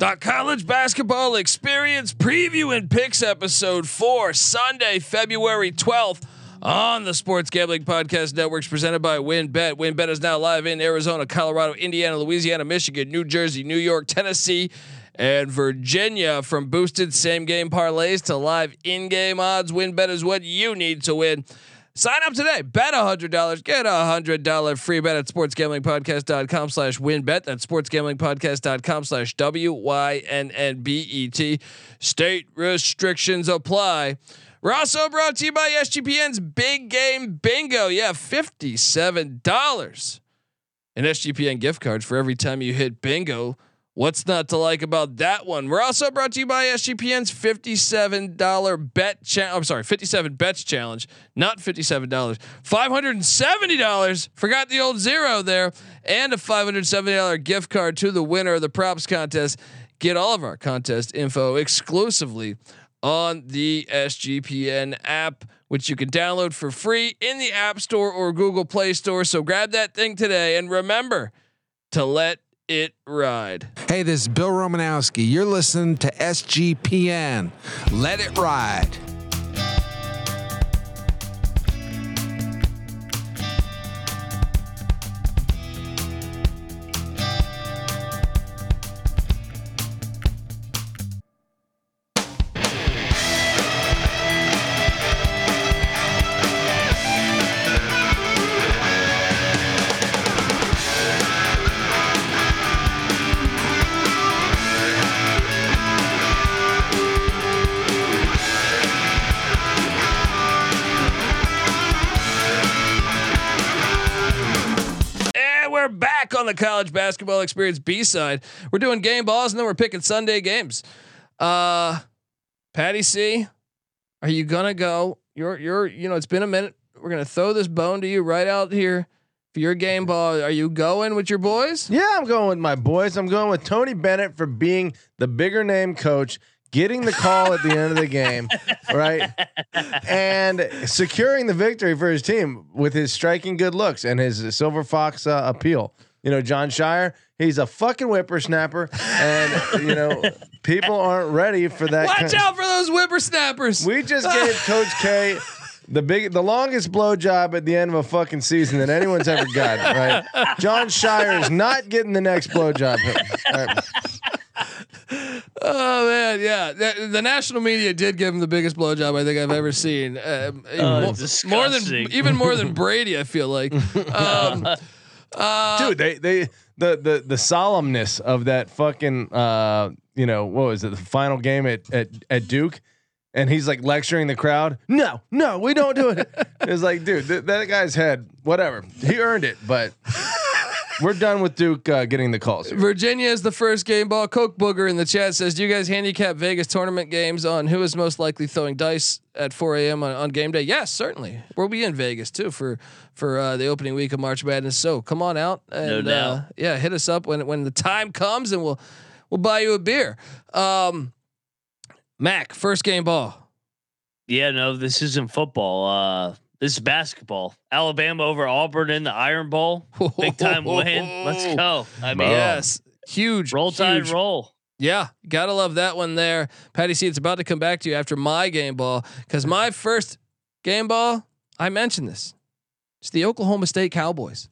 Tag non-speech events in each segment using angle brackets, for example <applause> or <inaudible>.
College basketball experience preview and picks episode four, Sunday, February 12th on the Sports Gambling Podcast Networks presented by WynnBET. WynnBET is now live in Arizona, Colorado, Indiana, Louisiana, Michigan, New Jersey, New York, Tennessee, and Virginia. From boosted same game parlays to live in game odds, WynnBET is what you need to win. Sign up today. Bet $100. Get a $100 free bet at sportsgamblingpodcast.com slash wynnbet. That's sportsgamblingpodcast.com slash W-Y-N-N-B-E-T. State restrictions apply. We're also brought to you by SGPN's Big Game Bingo. Yeah, $57 in SGPN gift cards for every time you hit bingo. What's not to like about that one? We're also brought to you by SGPN's $57 bet challenge. I'm sorry, 57 bets challenge, not $57. $570. Forgot the old zero there. And a $570 gift card to the winner of the props contest. Get all of our contest info exclusively on the SGPN app, which you can download for free in the App Store or Google Play Store. So grab that thing today and remember to let it ride. Hey, this is Bill Romanowski. You're listening to SGPN. Let it ride. The college basketball experience B side. We're doing game balls and then we're picking Sunday games. Uh Patty C, are you gonna go? You're you're you know, it's been a minute. We're gonna throw this bone to you right out here for your game ball. Are you going with your boys? Yeah, I'm going with my boys. I'm going with Tony Bennett for being the bigger name coach, getting the call at the end of the game, <laughs> right? And securing the victory for his team with his striking good looks and his Silver Fox uh, appeal. You know, Jon Scheyer, he's a fucking whippersnapper. And, <laughs> you know, people aren't ready for that. Watch kind- out for those whippersnappers. We just gave <laughs> Coach K the big, the longest blowjob at the end of a fucking season that anyone's ever gotten. Right? Jon Scheyer is not getting the next blowjob. All right. Oh man, yeah. The, the national media did give him the biggest blowjob I think I've ever seen. Um, Oh, mo- it's more than disgusting. even more than <laughs> Brady. I feel like. Um, uh, dude they they the the the solemnness of that fucking uh you know what was it the final game at at, at duke? And he's like lecturing the crowd. No no we don't do it. <laughs> It's like dude th- that guy's head whatever. He earned it but we're done with duke uh, getting the calls here. Virginia is the first game ball. Coke Booger in the chat says, "Do you guys handicap Vegas tournament games on who is most likely throwing dice at 4 a.m. on, on game day?" Yes, certainly. We'll be in Vegas too for for uh, the opening week of March Madness. So come on out and doubt. uh, yeah, hit us up when when the time comes, and we'll we'll buy you a beer. Um, Mac, first game ball. Yeah, no, this isn't football. Uh, this is basketball. Alabama over Auburn in the Iron Bowl. Big time win. Let's go. I mean, Yes, huge. roll tide, huge. roll. Yeah, gotta love that one there. Patty C, it's about to come back to you after my game ball because my first game ball, I mentioned this. It's the Oklahoma State Cowboys.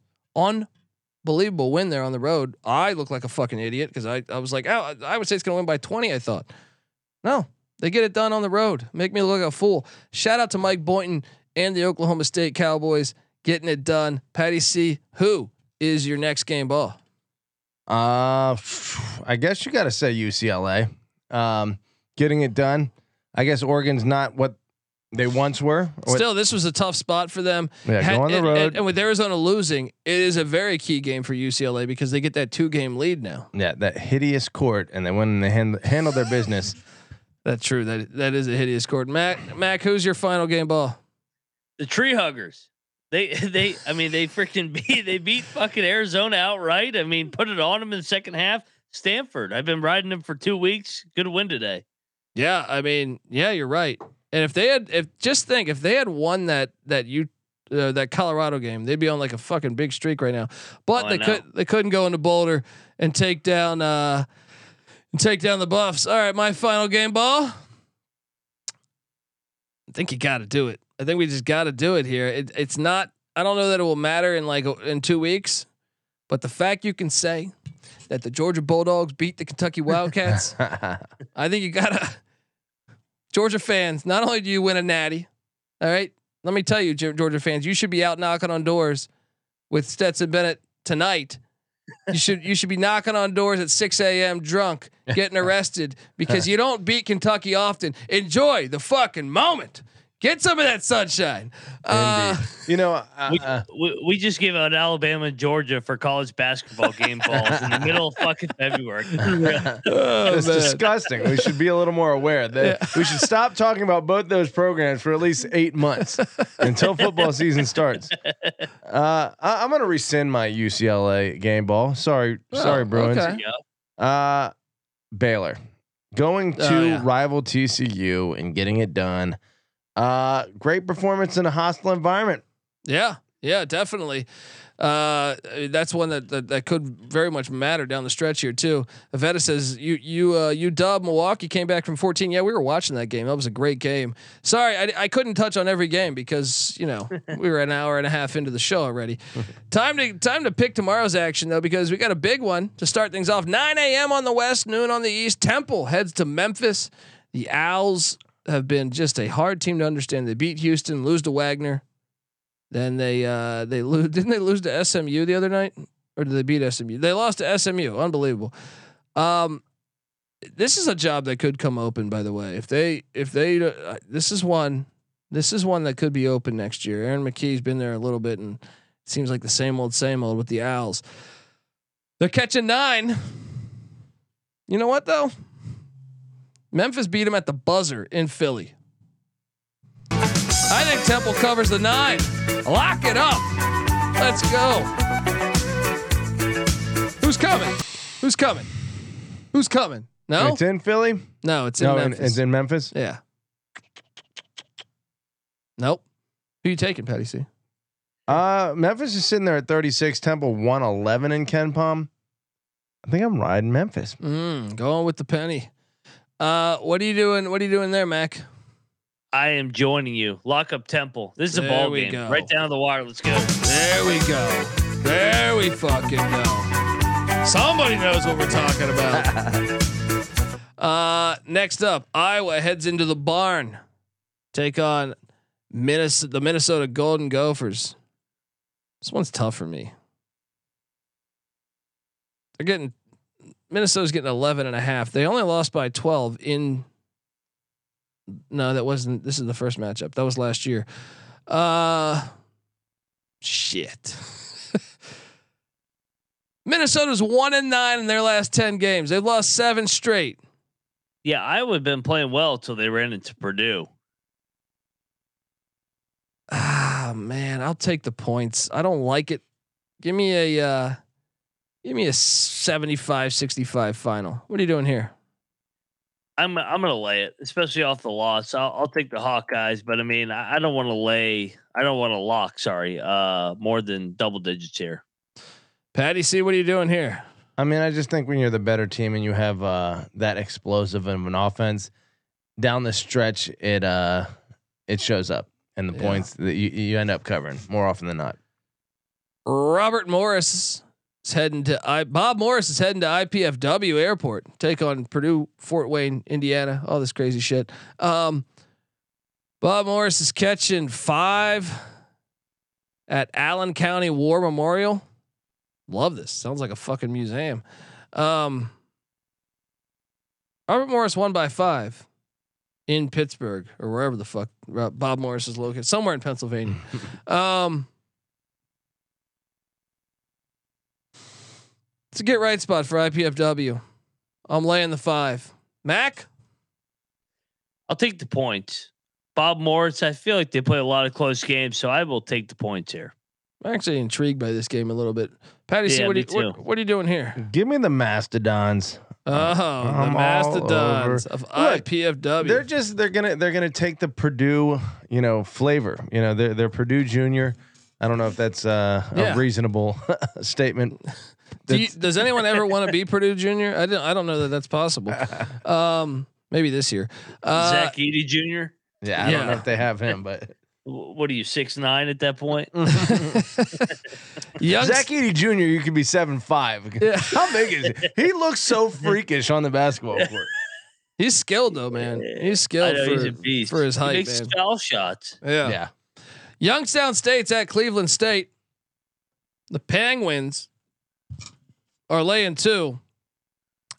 Unbelievable win there on the road. I look like a fucking idiot because I, I was like, oh, I would say it's gonna win by 20, I thought. No, they get it done on the road. Make me look like a fool. Shout out to Mike Boynton and the Oklahoma State Cowboys getting it done. Patty C, who is your next game ball? uh i guess you gotta say ucla um getting it done i guess oregon's not what they once were Still, this was a tough spot for them. Yeah, Had- go on the and, road. and- and with Arizona losing, it is a very key game for UCLA because they get that two game lead now. Yeah, that hideous court, and they went and they hand, handle their business, <laughs> That's true. That that is a hideous court. Mac, Mac, who's your final game ball? The tree huggers. They <laughs> they I mean they freaking <laughs> beat they beat fucking Arizona outright. I mean put it on them in the second half. Stanford. I've been riding them for two weeks. Good win today. Yeah, I mean, yeah, you're right. And if they had, if just think, if they had won that that you uh, that Colorado game, they'd be on like a fucking big streak right now. But Oh, they could they couldn't go into Boulder and take down uh and take down the Buffs. All right, my final game ball. I think you got to do it. I think we just got to do it here. It, it's not. I don't know that it will matter in like in two weeks, but the fact you can say that the Georgia Bulldogs beat the Kentucky Wildcats, <laughs> I think you gotta. Georgia fans, not only do you win a natty, all right. Let me tell you, Georgia fans, you should be out knocking on doors with Stetson Bennett tonight. You should you should be knocking on doors at 6 a.m. drunk, getting <laughs> arrested because you don't beat Kentucky often. Enjoy the fucking moment. Get some of that sunshine. Uh, you know, uh, We, uh, we, we just gave out Alabama and Georgia for college basketball game balls in the middle of <laughs> fucking February. <laughs> oh, it's man. disgusting. We should be a little more aware that we should stop talking about both those programs for at least eight months until football season starts. Uh, I, I'm going to rescind my UCLA game ball. Sorry, Oh, sorry, Bruins. okay. Uh, Baylor going to Oh, yeah. rival TCU and getting it done. Uh, great performance in a hostile environment. Yeah, yeah, definitely. Uh, that's one that, that that could very much matter down the stretch here too. Avetta says you you uh, you dub Milwaukee came back from 14. Yeah, we were watching that game. That was a great game. Sorry, I, I couldn't touch on every game because you know <laughs> we were an hour and a half into the show already. time to time to pick tomorrow's action though because we got a big one to start things off. 9 a.m. on the west, noon on the east. Temple heads to Memphis. The Owls have been just a hard team to understand. They beat Houston, lose to Wagner. Then they uh they lose <laughs> didn't they lose to SMU the other night? Or did they beat SMU? They lost to SMU. Unbelievable. Um this is a job that could come open by the way. If they if they uh, this is one this is one that could be open next year. Aaron McKie's been there a little bit and it seems like the same old same old with the Owls. They're catching 9. You know what though? Memphis beat them at the buzzer in Philly. I think Temple covers the nine. Lock it up. Let's go. Who's coming? Who's coming? Who's coming? No, It's in Philly. no, it's in no, Memphis. it's in Memphis. yeah. Nope. Who you taking, Patty C? Uh, Memphis is sitting there at 36. Temple 111 in KenPom. I think I'm riding Memphis. Mm, going with the penny. Uh, what are you doing? What are you doing there, Mac? I am joining you. Lock up Temple. This is a ball game. go. Right down the wire. Let's go. There we go. There we fucking go. Somebody knows what we're talking about. <laughs> uh, next up, Iowa heads into the barn, take on Minnesota, the Minnesota Golden Gophers. This one's tough for me. They're getting Minnesota's getting 11 and a half. They only lost by 12 in No, that wasn't this is the first matchup. That was last year. Uh shit. <laughs> Minnesota's 1 and 9 in their last 10 games. They've lost 7 straight. Yeah, Iowa been playing well until they ran into Purdue. Ah, man, I'll take the points. I don't like it. Give me a uh give me a 75-65 final. What are you doing here? I'm I'm gonna lay it, especially off the loss. I'll, I'll take the Hawkeyes, but I mean, I, I don't want to lay. I don't want to lock. Sorry, uh, more than double digits here. Patty C, what are you doing here? I mean, I just think when you're the better team and you have uh, that explosive of an offense down the stretch, it uh, it shows up and the Yeah. points that you, you end up covering more often than not. Robert Morris is heading to I Bob Morris is heading to IPFW airport, take on Purdue, Fort Wayne, Indiana, all this crazy shit. Um, Bob Morris is catching five at Allen County War Memorial. Love this. Sounds like a fucking museum. Um, Robert Morris won by five in Pittsburgh or wherever the fuck Bob Morris is located, somewhere in Pennsylvania. <laughs> um, it's a get right spot for IPFW. I'm laying the five. Mac, I'll take the points. Bob Morris. I feel like they play a lot of close games, so I will take the points here. I'm actually intrigued by this game a little bit. Patty, see Yeah, what, are you, what, what are you doing here? Give me the Mastodons. Oh, the I'm all Mastodons of Look, IPFW. They're just they're gonna they're gonna take the Purdue you know flavor. You know they're they're Purdue Junior. I don't know if that's uh, Yeah. a reasonable <laughs> statement. Do you, does anyone ever want to be Purdue Junior? I don't. I don't know that that's possible. <laughs> Um, maybe this year. Uh, Zach Edey Jr. Yeah, I don't know if they have him, but What are you six nine at that point? <laughs> young Zach Edey Jr. You could be seven five. <laughs> Yeah. How big is he? He looks so freakish on the basketball court. He's skilled though, man. He's skilled know for, he's a beast. for his he height, makes man. foul shots. Yeah. Yeah. Youngstown State's at Cleveland State. The Penguins are laying two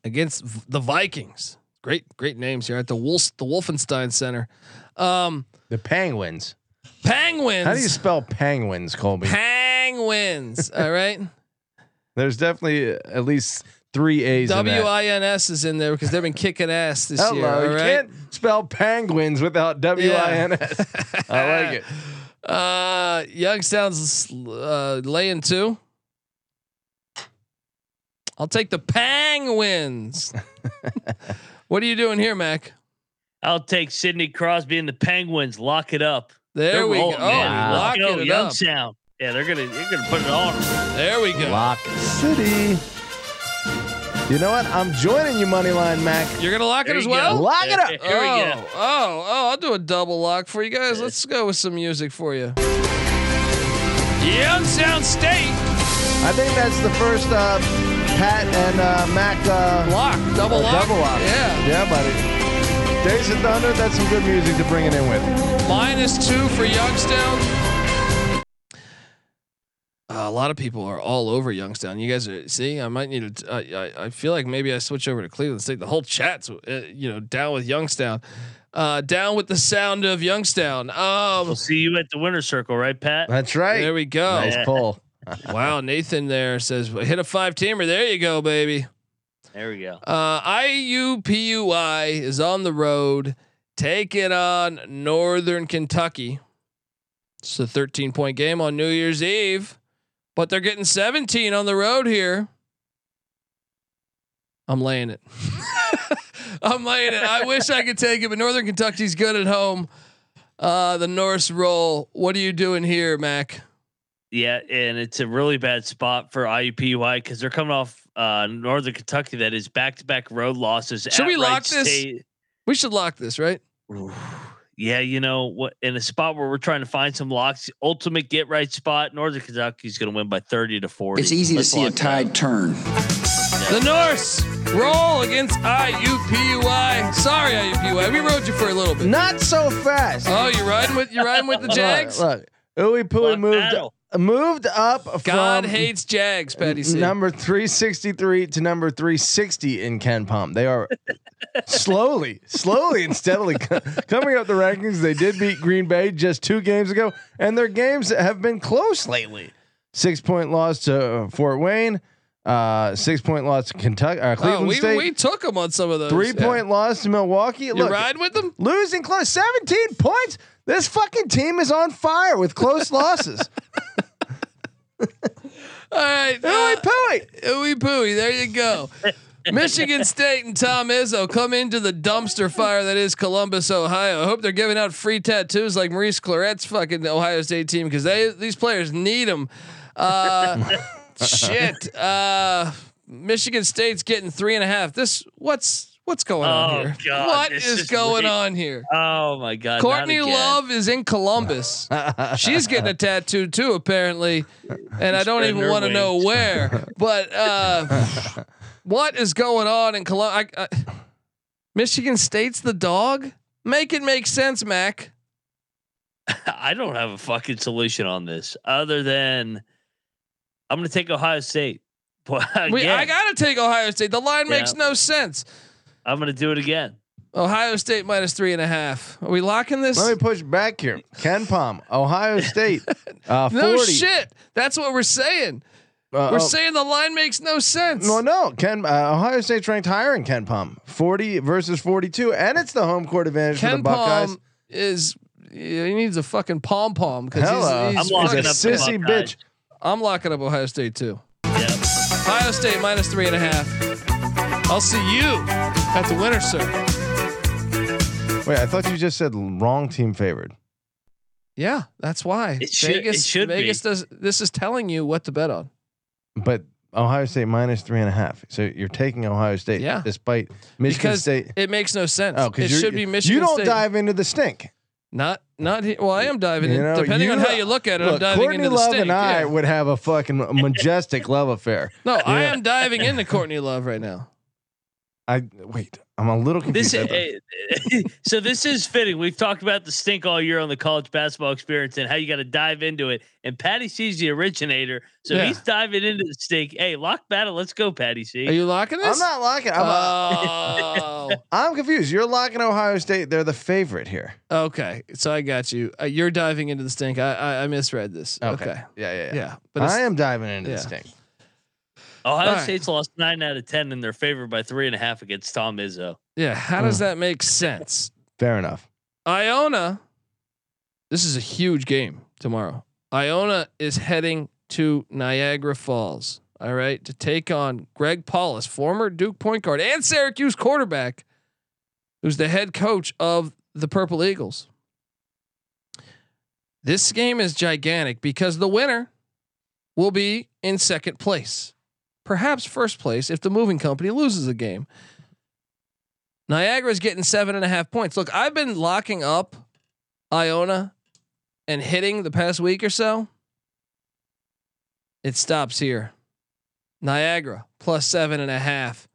against the Vikings. Great, great names here at the Wolf, the Wolfenstein Center. Um, The Penguins. Penguins. How do you spell penguins, Colby? Penguins. <laughs> all right. There's definitely at least three A's in W. I N S is in there because they've been kicking ass this Hello, year. All you right. can't spell penguins without W I N S. I like <laughs> it. Uh, Youngstown's uh, laying two. I'll take the Penguins. <laughs> what are you doing here, Mac? I'll take Sidney Crosby and the Penguins. Lock it up. There They're we go. rolling, Oh, man. Let's go, it up. Youngstown. Yeah, they're gonna they're gonna put it on. There we go. Lock City. You know what? I'm joining you, Moneyline Mac. You're gonna lock There it as well. go. Lock it up. Here oh, we go. oh, oh! I'll do a double lock for you guys. Let's go with some music for you. Youngstown State I think that's the first uh, Pat and uh, Mac uh, lock, double uh, lock, double lock. Yeah, Yeah, buddy. Days of Thunder, that's some good music to bring it in with. minus two for Youngstown. Uh, a lot of people are all over Youngstown. You guys are see. I might need to. I I, I feel like maybe I switch over to Cleveland State. The whole chat's uh, you know down with Youngstown, uh, down with the sound of Youngstown. Um, We'll see you at the winner circle, right, Pat? That's right. there we go. Nice Yeah. <laughs> Wow, Nathan there says hit a five teamer. There you go, baby. There we go. Uh, IUPUI is on the road. Take it on Northern Kentucky. It's a 13 point game on New Year's Eve, but they're getting 17 on the road here. I'm laying it. <laughs> I'm laying it. I wish I could take it, but Northern Kentucky's good at home. Uh, the Norse roll. What are you doing here, Mac? Yeah, and it's a really bad spot for IUPUI because they're coming off uh, Northern Kentucky that is back to back road losses. Should at we lock Wright this? State. We should lock this, right? Yeah, you know what? In a spot where we're trying to find some locks, ultimate get right spot. Northern Kentucky's going to win by thirty to forty. It's easy Let's to see a lock that. tide turn. The Norse roll against IUPUI. Sorry, IUPUI. We rode you for a little bit. Not so fast. Oh, you riding with you riding with the Jags? Look, look. Ooey Pooey Lock moved battle. Moved up God hates Jags, Patty C. number 363 to number 360 in KenPom. They are slowly, slowly and steadily co- coming up the rankings. They did beat Green Bay just two games ago, and their games have been close lately. Six point loss to uh, Fort Wayne, uh, six point loss to Kentucky, uh, Oh, we State, we took them on some of those. three Yeah. point loss to Milwaukee. You Look, ride with them? losing close, 17 points. This fucking team is on fire with close losses. <laughs> All right. Ooey Uh, Pooey. ooey pooey. There you go. <laughs> Michigan State and Tom Izzo come into the dumpster fire that is Columbus, Ohio. I hope they're giving out free tattoos like Maurice Clarett's fucking Ohio State team because they these players need them. Uh, <laughs> shit. Uh, Michigan State's getting three and a half. This what's what's going on Oh, here? God, what this is is going late. on here? Oh my God! Courtney. Love is in Columbus. <laughs> She's getting a tattoo too, apparently, and I don't even want to know where. But <laughs> uh, what is going on in Columbus? Michigan State's the dog. Make it make sense, Mac. <laughs> I don't have a fucking solution on this other than I'm going to take Ohio State. But We, I gotta take Ohio State. The line makes no sense. I'm going to do it again. Ohio State minus three and a half. Are we locking this? Let me push back here. KenPom, Ohio <laughs> State, uh, 40. no shit. That's what we're saying. Uh, We're oh, saying the line makes no sense. No, no. Ken uh, Ohio State's ranked higher in KenPom, 40 versus 42, and it's the home court advantage for the Ken Buckeyes. Palm is he needs a fucking pom pom because Hello. he's, I'm he's a fucking- the sissy bitch. I'm locking up Ohio State too. Yep. Ohio State minus three and a half. I'll see you at the winner sir. Wait, I thought you just said wrong team favored. Yeah, that's why It should- it Vegas. be. Does. This is telling you what to bet on. But Ohio State minus three and a half. So you're taking Ohio State, Yeah. despite Michigan because State. it makes no sense. Oh, it should be Michigan. You don't State. dive into the stink. Not not. he- Well, I am diving You in. know, Depending on how you look at it, I'm diving Courtney into the Love stink. and I yeah. would have a fucking <laughs> majestic love affair. No, I am diving into Courtney Love right now. I wait. I'm a little confused. This I thought- eh, <laughs> so this is fitting. We've talked about the stink all year on the college basketball experience and how you got to dive into it. And Patty C's the originator, so Yeah. he's diving into the stink. Hey, lock battle. Let's go, Patty C. Are you locking this? I'm not locking. I'm, Oh, <laughs> I'm confused. You're locking Ohio State. They're the favorite here. okay. So I got you. Uh, you're diving into the stink. I I, I misread this. Okay. Yeah, yeah, Yeah, yeah. but I am diving into yeah. the stink. Ohio All right. State's lost nine out of ten, and they're favored by three and a half against Tom Izzo. yeah. How Hmm. does that make sense? Fair enough. Iona. This is a huge game tomorrow. Iona is heading to Niagara Falls. All right, to take on Greg Paulus, former Duke point guard and Syracuse quarterback, who's the head coach of the Purple Eagles. This game is gigantic because the winner will be in second place, perhaps first place if the moving company loses a game. Niagara's getting seven and a half points. Look, I've been locking up Iona and hitting the past week or so. It stops here. Niagara plus seven and a half.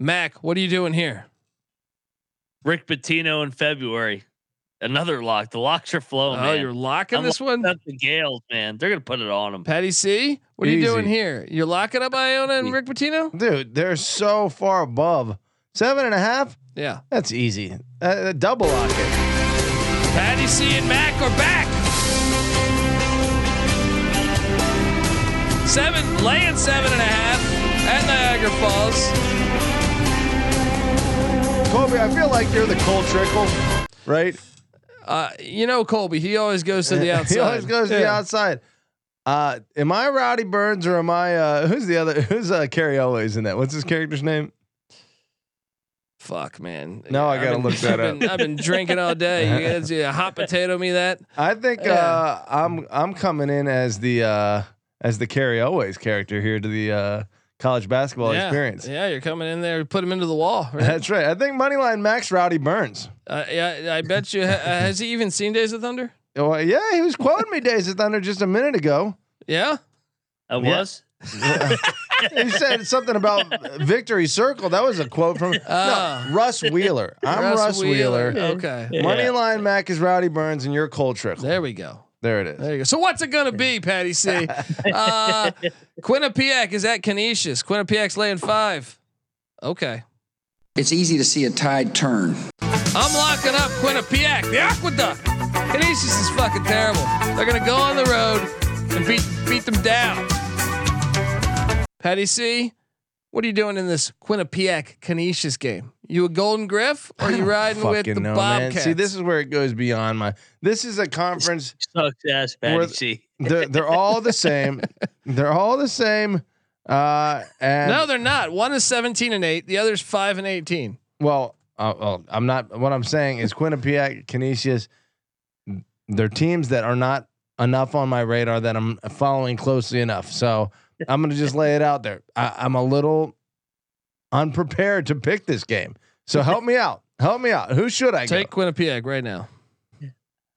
Mac, what are you doing here? Rick Pitino in February, another lock. The locks are flowing. oh, man. you're locking I'm this locking one? up the Gaels, man. They're gonna put it on them. Patty C, what are you doing here? You're locking up Iona and Rick Pitino? Dude, they're so far above. Seven and a half? Yeah. That's easy. Uh, Uh, double lock it. Patty C and Mac are back. Seven, laying seven and a half at Niagara Falls. Kobe, I feel like you're the Cole Trickle, right? Uh, you know Colby, he always goes to the outside. <laughs> he always goes to the outside. Uh, am I Rowdy Burns or am I uh, who's the other who's uh, Cary Elwes in that? What's his character's name? Fuck, man. Now I gotta been- look that I've been, I've been drinking all day. You guys, yeah, hot <laughs> potato me that. I think Yeah. uh, I'm I'm coming in as the uh, as the Cary Elwes character here to the uh, college basketball yeah. experience. Yeah, you're coming in there, put him into the wall. Right? That's right. I think Moneyline Max Rowdy Burns. Uh, yeah, I bet you. Ha- uh, has he even seen Days of Thunder? Oh, yeah, he was quoting me Days of Thunder just a minute ago. Yeah. I Yeah. was. <laughs> he said something about Victory Circle. That was a quote from Ah. no, Russ Wheeler. I'm Russ, Wheeler. Okay. Yeah. Moneyline Mac is Rowdy Burns, and you're Cole Trickle. There we go. There it is. There you go. So what's it gonna be, Patty C? <laughs> Uh, Quinnipiac is at Canisius. Quinnipiac's laying five. Okay. It's easy to see a tide turn. I'm locking up Quinnipiac, the Aqueduct. Canisius is fucking terrible. They're gonna go on the road and beat beat them down. Patty C, what are you doing in this Quinnipiac Canisius game? You a Golden Griff or you <laughs> riding with the Fucking know, Bobcats? man. See, this is where it goes beyond my. This is a conference. <laughs> Sucks ass, Patty <laughs> They're, they're all the same. They're all the same. Uh, and no, they're not. One is 17 and 8, the other's 5 and 18. Well, uh, well, I'm not. What I'm saying is Quinnipiac, Canisius. They're teams that are not enough on my radar that I'm following closely enough. So I'm gonna just lay it out there. I, I'm a little unprepared to pick this game. So <laughs> help me out. Help me out. Who should I Take go? Quinnipiac right now. I'm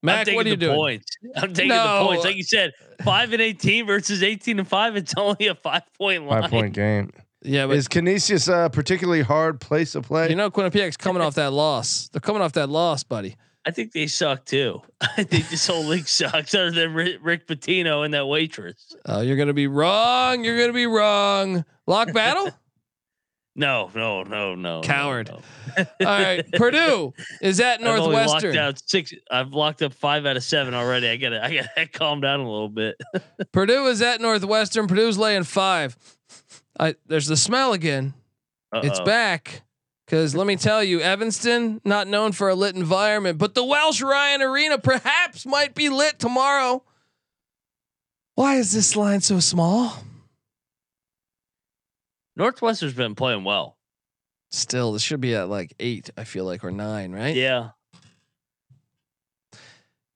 Mac, taking what are you the doing? points. <laughs> I'm taking No. the points. Like you said, five and eighteen versus eighteen and five. It's only a five point line. Five point game. Yeah, but Is Canisius a particularly hard place to play? you know Quinnipiac's coming off that loss. They're coming off that loss, buddy. I think they suck too. <laughs> I think this whole league sucks, other than Rick, Rick Pitino and that waitress. Oh, you're gonna be wrong. You're gonna be wrong. Lock battle. <laughs> No, no, no, no. no, Coward. no. <laughs> All right, Purdue is at I've locked Northwestern. out six. I've locked up five out of seven already. I gotta, I gotta calm down a little bit. Purdue is at Northwestern. Purdue's laying five. I there's the smell again. It's Uh-oh. back. Cause let me tell you, Evanston, not known for a lit environment, but the Welsh Ryan Arena perhaps might be lit tomorrow. Why is this line so small? Northwestern's been playing well. Still, this should be at like eight, I feel like, or nine, right? Yeah,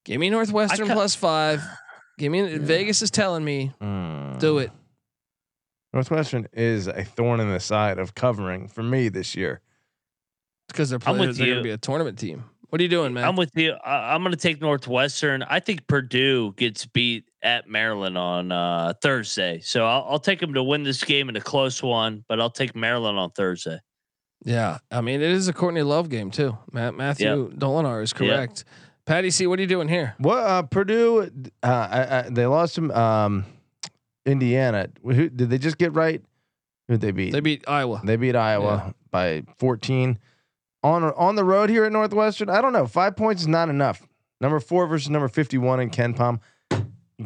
Give me Northwestern ca- plus five. Give me Vegas is telling me, Hmm. do it. Northwestern is a thorn in the side of covering for me this year. Because they're I'm playing. They're going to be a tournament team. What are you doing, man? I'm with you. I, I'm going to take Northwestern. I think Purdue gets beat at Maryland on uh, Thursday, so I'll, I'll take them to win this game in a close one. But I'll take Maryland on Thursday. yeah, I mean it is a Courtney Love game too. Matt Matthew Dolinar is Yep. correct. Patty C, what are you doing here? What uh, Purdue? Uh, I, I, they lost to um, Indiana. Who did they just get right? Who did they beat? They beat Iowa. They beat Iowa by 14 on on the road here at Northwestern. I don't know. Five points is not enough. Number four versus number 51 in KenPom.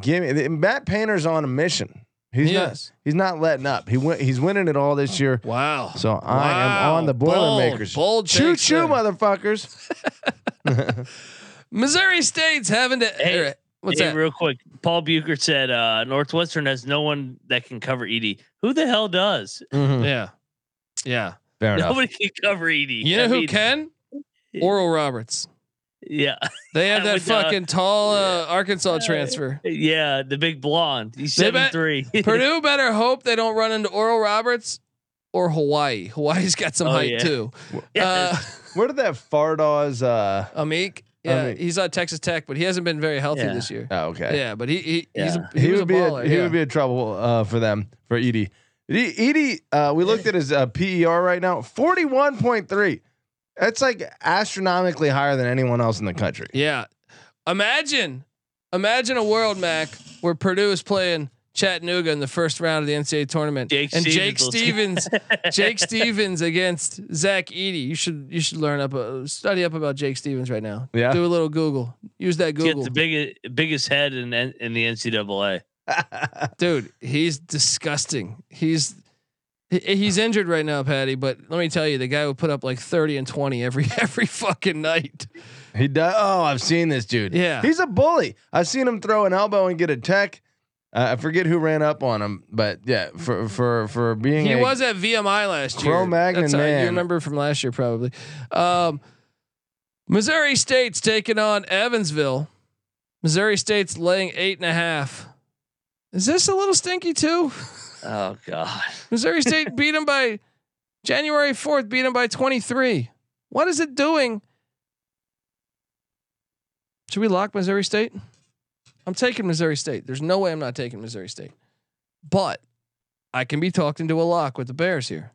Give me Matt Painter's on a mission. He's not. Yes. He's not letting up. He win, He's winning it all this year. Wow. So I Wow. am on the Bold, Boilermakers. bold choo choo, motherfuckers. <laughs> Missouri State's having to. Hey, what's Hey, that? Real quick, Paul Bucher said uh, Northwestern has no one that can cover Edey. Who the hell does? Mhm. Yeah. Yeah. Fair enough. Nobody can cover Edey. You know I who mean, can? Oral Roberts. Yeah, They have <laughs> that With, uh, fucking tall uh, Arkansas transfer. yeah, the big blonde. He's They seven bet- three. <laughs> Purdue better hope they don't run into Oral Roberts or Hawaii. Hawaii's got some Oh, height yeah. too. <laughs> Yes. Uh, Where did that Fardaws? Uh, Aimaq, yeah, Aimaq. he's at Texas Tech, but he hasn't been very healthy Yeah. this year. oh, okay. Yeah, but he, he he's Yeah. a, he, he, was would a be baller. a, he would be a trouble uh, for them for Edey. Edey, Edey uh, we looked at his uh, PER right now, forty one point three. That's like astronomically higher than anyone else in the country. Yeah. Imagine, imagine a world, Mac, where Purdue is playing Chattanooga in the first round of the NCAA tournament, Jake and Jake Stephens will- Stephens, <laughs> Jake Stephens against Zach Edey. You should you should learn up, uh, study up about Jake Stephens right now. Yeah. Do a little Google. Use that Google. Get Google, the biggest biggest head in in the NCAA. Dude. He's disgusting. He's he's injured right now, Patty. But let me tell you, the guy would put up like thirty and twenty every <laughs> every fucking night. he does. Oh, I've seen this dude. Yeah. he's a bully. I've seen him throw an elbow and get a tech. Uh, I forget who ran up on him, but yeah, for for for being He was at VMI last year. Cro-Magnon That's man. You remember from last year, probably. Um, Missouri State's taking on Evansville. Missouri State's laying eight and a half. Is this a little stinky too? Oh God. Missouri <laughs> State beat them by January fourth. Beat them by twenty three. What is it doing? Should we lock Missouri State? I'm taking Missouri State. There's no way I'm not taking Missouri State. But I can be talked into a lock with the Bears here.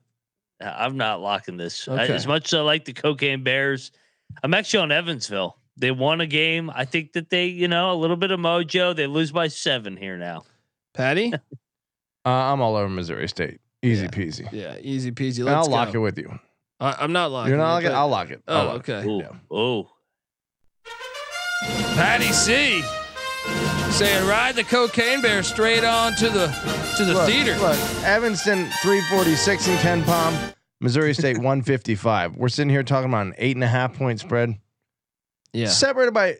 Uh, I'm not locking this. I- as much as I like the cocaine bears, I'm actually on Evansville. They won a game. I think that they, you know, a little bit of mojo. They lose by seven here now. Patty? <laughs> Uh, I'm all over Missouri State. Easy Yeah. peasy. Yeah, easy peasy. Let's I'll lock it with you. I, I'm not locking. You're not it, locking. I'll lock it. Oh, I'll lock it. okay. Ooh, Yeah. oh, Patty C. Saying ride the cocaine bear straight on to the to the look, theater. Look, Evanston 346 in KenPom, Missouri State <laughs> 155. We're sitting here talking about an eight and a half point spread, Yeah. separated by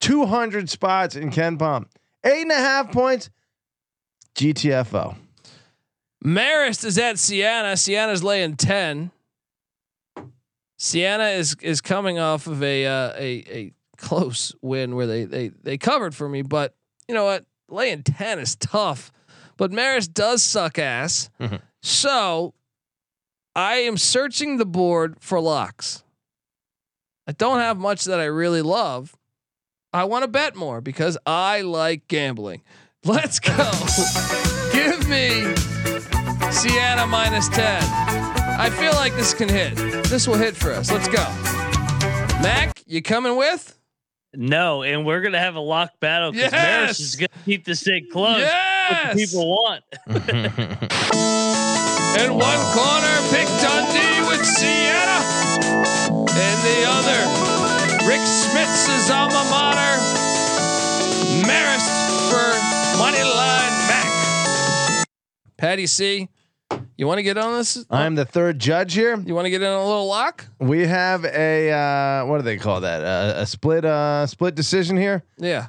200 spots in KenPom. Eight and a half points. GTFO. Marist is at Siena. Siena's laying ten. Siena is is coming off of a uh, a a close win where they they they covered for me, but you know what? Laying ten is tough. But Marist does suck ass. Mhm. So I am searching the board for locks. I don't have much that I really love. I want to bet more because I like gambling. Let's go. Give me Siena minus 10. I feel like this can hit. This will hit for us. Let's go. Mac, you coming with? no, and we're gonna have a lock battle because Yes! Maris is gonna keep this thing close. What yes. the people want. <laughs> In one corner, Pick Dundee with Siena. In the other, Rick Smith's alma mater, Marist for Patty C, you want to get on this? I'm the third judge here. You want to get in a little lock? We have a uh, what do they call that? Uh, a split uh, split decision here. Yeah.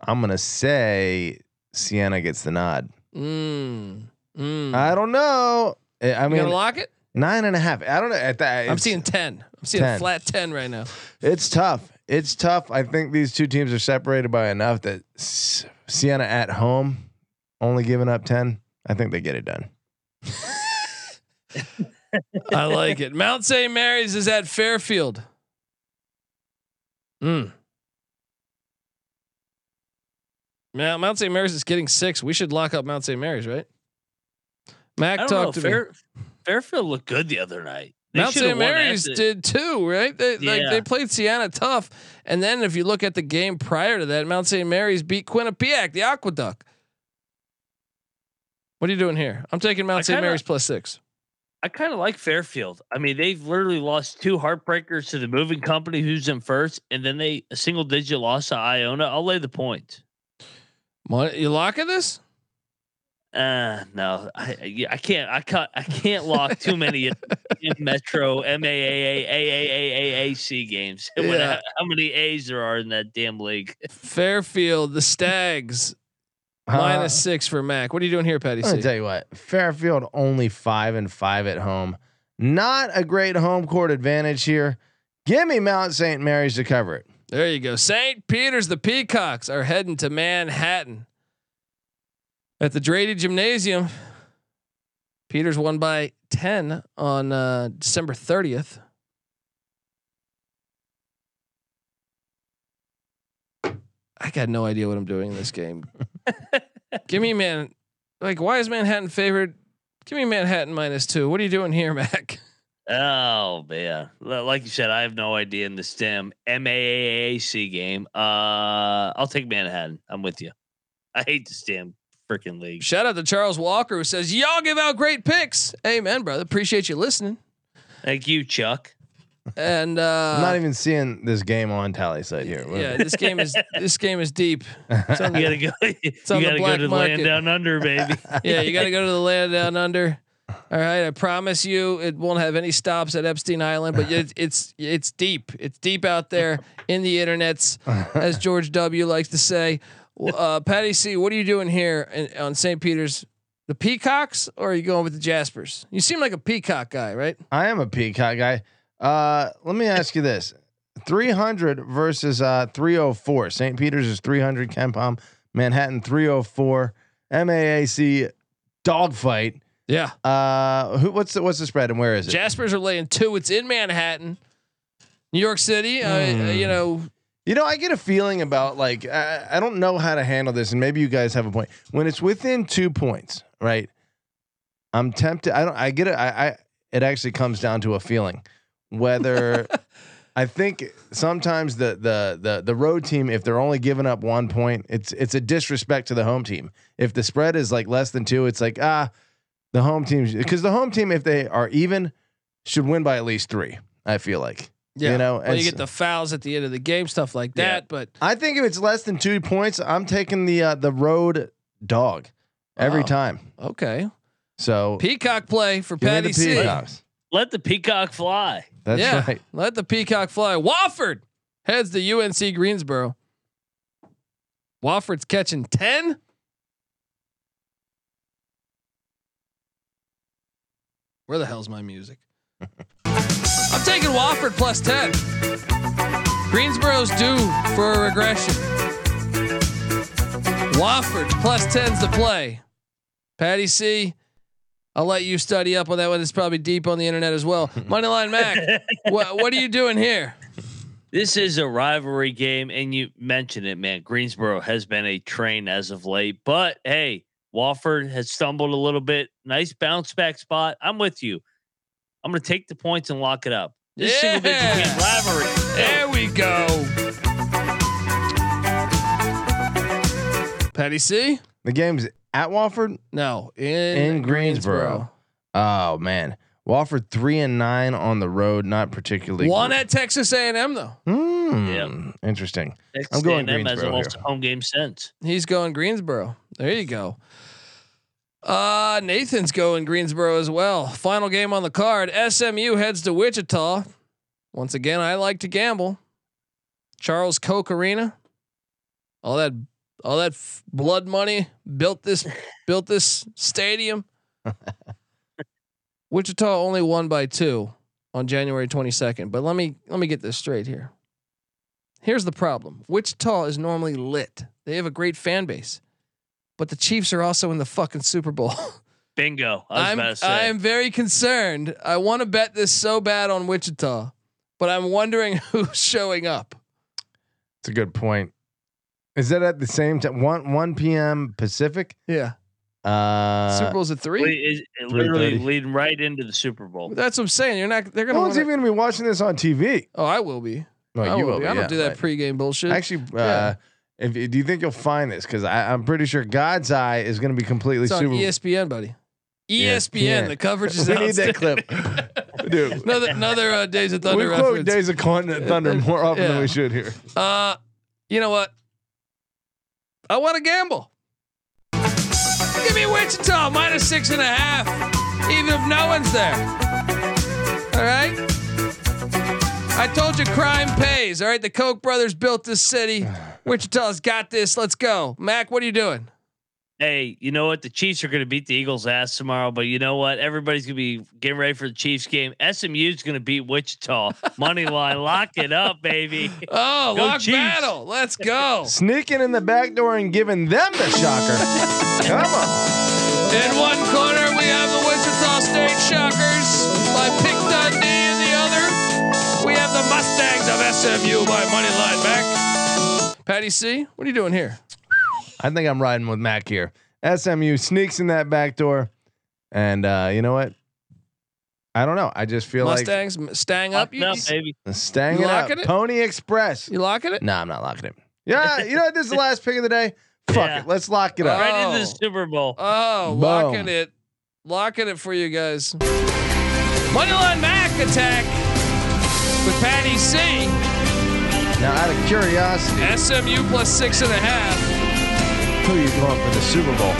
I'm gonna say Siena gets the nod. Mm. Mm. I don't know. I you mean, gonna lock it? nine and a half. I don't know. At that, I'm seeing ten. I'm seeing 10. a flat ten right now. It's tough. It's tough. I think these two teams are separated by enough that Siena at home only giving up 10. I think they get it done. I like it. Mount St. Mary's is at Fairfield. Mm. Mount Mount St. Mary's is getting six. We should lock up Mount St. Mary's, right? Mac I know. talked to me. Fairfield looked good the other night. They Mount St. Mary's did too, right? They like Yeah. they played Siena tough, and then if you look at the game prior to that, Mount St. Mary's beat Quinnipiac, the Aqueduct. What are you doing here? I'm taking Mount St. Mary's plus six. I kind of like Fairfield. I mean, they've literally lost two heartbreakers to the moving company who's in first, and then they a single digit loss to Iona. I'll lay the point. What, you locking this? Uh no, I I can't I can't I can't lock too many <laughs> Metro MAAAAAAAC games. <laughs> Yeah. How many A's there are in that damn league? Fairfield, the Stags minus six for Mac. What are you doing here, Patty? I'm gonna tell you what, Fairfield only five and five at home. Not a great home court advantage here. Give me Mount St. Mary's to cover it. There you go. St. Peter's, the Peacocks are heading to Manhattan at the Draddy Gymnasium. Peters won by 10 on uh, December 30th. I got no idea what I'm doing in this game. <laughs> <laughs> Give me man, like why is Manhattan favored? Give me Manhattan minus two. What are you doing here, <laughs> Mac? Oh man, like you said, I have no idea in the STEM M A A A C game. Uh, I'll take Manhattan. I'm with you. I hate the STEM freaking league. Shout out to Charles Walker who says, Y'all give out great picks. Amen, brother. Appreciate you listening. Thank you, Chuck. And uh I'm not even seeing this game on tally site here. Yeah, this game is this game is deep. It's on You the, gotta go. you on the gotta go black to the market. land down under, baby. <laughs> yeah, you got to go to the land down under. All right, I promise you, it won't have any stops at Epstein Island, but it, it's it's deep. It's deep out there in the internets, as <laughs> George W. likes to say. Uh, Patty C, what are you doing here in, on St. Peter's? The Peacocks, or are you going with the Jaspers? You seem like a Peacock guy, right? I am a peacock guy. Uh, let me ask you this: 300 versus uh 304. St. Peter's is 300. KenPom, Manhattan 304. MAAC dogfight. Yeah. Uh, who? What's the what's the spread and where is it? Jaspers are laying two. It's in Manhattan, New York City. Hmm. uh, you know, You know, I get a feeling about like I, I don't know how to handle this, and maybe you guys have a point. When it's within two points, right? I'm tempted. I don't. I get it. I. I it actually comes down to a feeling, whether <laughs> I think sometimes the the the the road team, if they're only giving up one point, it's it's a disrespect to the home team. If the spread is like less than two, it's like ah, the home team because the home team, if they are even, should win by at least three. I feel like. yeah. You know, well, you get the fouls at the end of the game, stuff like Yeah. that. But I think if it's less than two points, I'm taking the uh, the road dog every Oh. time. okay, So Peacock play for give Patty C. Peacocks. Let the peacock fly. That's yeah, right. let the Peacock fly. Wofford heads to UNC Greensboro. Wofford's catching ten. Where the hell's my music? <laughs> I'm taking Wofford plus ten. Greensboro's due for a regression. Wofford plus plus tens to play. Patty C. I'll let you study up on that one. It's probably deep on the internet as well. <laughs> Moneyline Mac, what what are you doing here? This is a rivalry game, and you mentioned it, man. Greensboro has been a train as of late, but hey, Wofford has stumbled a little bit. Nice bounce back spot. I'm with you. I'm going to take the points and lock it up. This is single digit game rivalry. There we go. Patty C? The game's at Wofford. No, in, In Greensboro. Oh man, Wofford three and nine on the road. Not particularly. One good. at Texas A&M though. Hmm, Interesting. I'm going Texas A&M Greensboro almost here. a home game since. He's going Greensboro. There you go. Uh Nathan's going Greensboro as well. Final game on the card. SMU heads to Wichita. Once again, I like to gamble. Charles Koch Arena. All that all that f- blood money built this <laughs> built this stadium. Wichita only won by 2 on January 22nd, but let me let me get this straight here. Here's the problem. Wichita is normally lit. They have a great fan base. but the Chiefs are also in the fucking Super Bowl. <laughs> Bingo. I was I'm about to say. I am very concerned. I want to bet this so bad on Wichita, but I'm wondering <laughs> who's showing up. It's a good point. Is that at the same time? One one p.m. Pacific. Yeah, Uh, Super Bowl's at three. Le- is- literally 3:30. leading right into the Super Bowl. That's what I'm saying. You're not. They're no gonna. No one's wanna- even gonna be watching this on TV. oh, I will be. Well, I you will will. be. be, I don't yeah, do that but- pregame bullshit. Actually, uh, Yeah. if do you think you'll find this? Because I'm pretty sure God's Eye is going to be completely it's on super. ESPN, buddy. ESPN. ESPN. The coverage is <laughs> we need that outstanding. clip, <laughs> dude. another another uh, Days of Thunder we quote reference. Days of Continent Thunder more often than Yeah. we should here. Uh, you know what? I want to gamble. Give me Wichita minus six and a half, even if no one's there. All right. I told you crime pays. All right. The Koch brothers built this city. <sighs> Wichita's got this. Let's go. Mac, what are you doing? Hey, you know what? The Chiefs are going to beat the Eagles' ass tomorrow, but you know what? Everybody's going to be getting ready for the Chiefs game. SMU's going to beat Wichita. Money line, lock it up, baby. <laughs> Oh, Go lock Chiefs. battle. Let's go. Sneaking in the back door and giving them the shocker. Come on. In one corner, we have the Wichita State Shockers by Pick Dundee. In the other, we have the Mustangs of SMU by Moneyline Mac. Patty C, what are you doing here? I think I'm riding with Mac here. SMU sneaks in that back door, and uh, you know what? I don't know. I just feel like Mustangs m- stang up. You, it up, you, baby. like staying You it up. it? Pony Express. you locking it? No, I'm not locking it. Yeah, you know what? This is the <laughs> last pick of the day. Fuck Yeah. it. Let's lock it up. Right into the Oh. Super Bowl. Oh, Boom. locking it. Locking it for you guys. Moneyline Mac attack with Patty C. now, out of curiosity, SMU plus six and a half. Who are you going for the Super Bowl?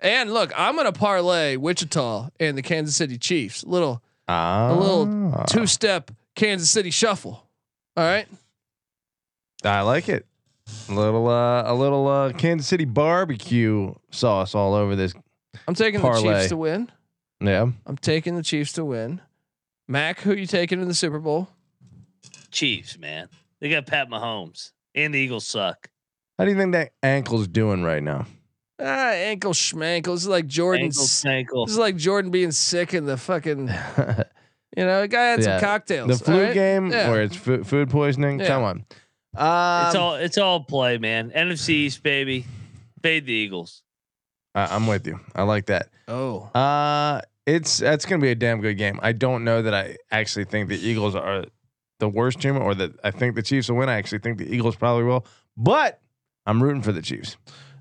And look, I'm gonna parlay Wichita and the Kansas City Chiefs. Little Ah, a little two step Kansas City shuffle. All right. I like it. A little, uh, a little uh, Kansas City barbecue sauce all over this. I'm taking the Chiefs to win. Yeah, I'm taking the Chiefs to win. Mac, who you taking in the Super Bowl? Chiefs, man. They got Pat Mahomes, and the Eagles suck. How do you think that ankle's doing right now? Ah, ankle schmankle. This is like Jordan's. Ankle, ankle. This is like Jordan being sick in the fucking. <laughs> You know, the guy had Yeah. some cocktails. The flu all right? game Yeah. where it's fu- food poisoning. Yeah. Come on. Um, It's all it's all play, man. NFC East, baby. Fade the Eagles. I, I'm with you. I like that. Oh, Uh, it's that's gonna be a damn good game. I don't know that I actually think the Eagles are the worst team, or that I think the Chiefs will win. I actually think the Eagles probably will, but I'm rooting for the Chiefs.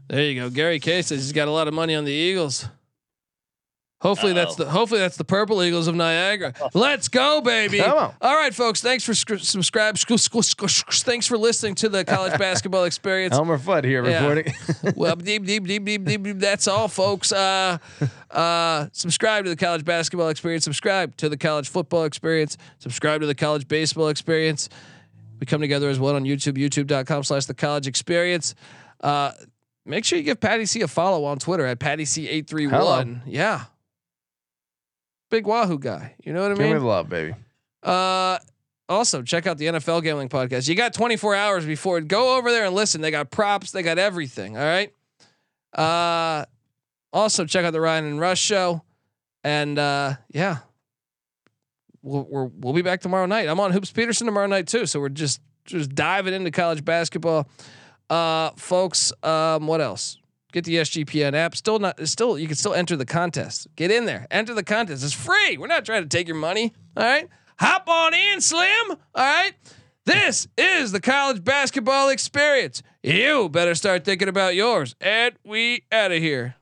there you go. Gary K says he's got a lot of money on the Eagles. Hopefully that's Uh-oh. the hopefully that's the Purple Eagles of Niagara. Let's go, baby! Come on. All right, folks. Thanks for sc- subscribe. sc- sc- sc- sc- Thanks for listening to the college <laughs> basketball experience. Elmer Fudd here Yeah. reporting. <laughs> well, deep, deep, deep, deep, deep, deep. That's all, folks. Uh, uh, subscribe to the college basketball experience. Subscribe to the college football experience. Subscribe to the college baseball experience. We come together as one on YouTube, youtube.com slash the college experience. Uh, make sure you give Patty C a follow on Twitter at Patty C831. Yeah. Big Wahoo guy. You know what I mean? Give me the love, baby. Uh, also, check out the NFL Gambling Podcast. You got 24 hours before. it. Go over there and listen. They got props. They got everything. All right. Uh, also check out the Ryan and Rush show, and uh, yeah, we'll we're, we'll be back tomorrow night. I'm on Hoops Peterson tomorrow night too. So we're just just diving into college basketball, uh, folks. Um, what else? Get the SGPN app. Still not. Still, you can still enter the contest. Get in there. Enter the contest. It's free. We're not trying to take your money. All right. Hop on in, Slim. All right. This is the college basketball experience. You better start thinking about yours. And we out of here.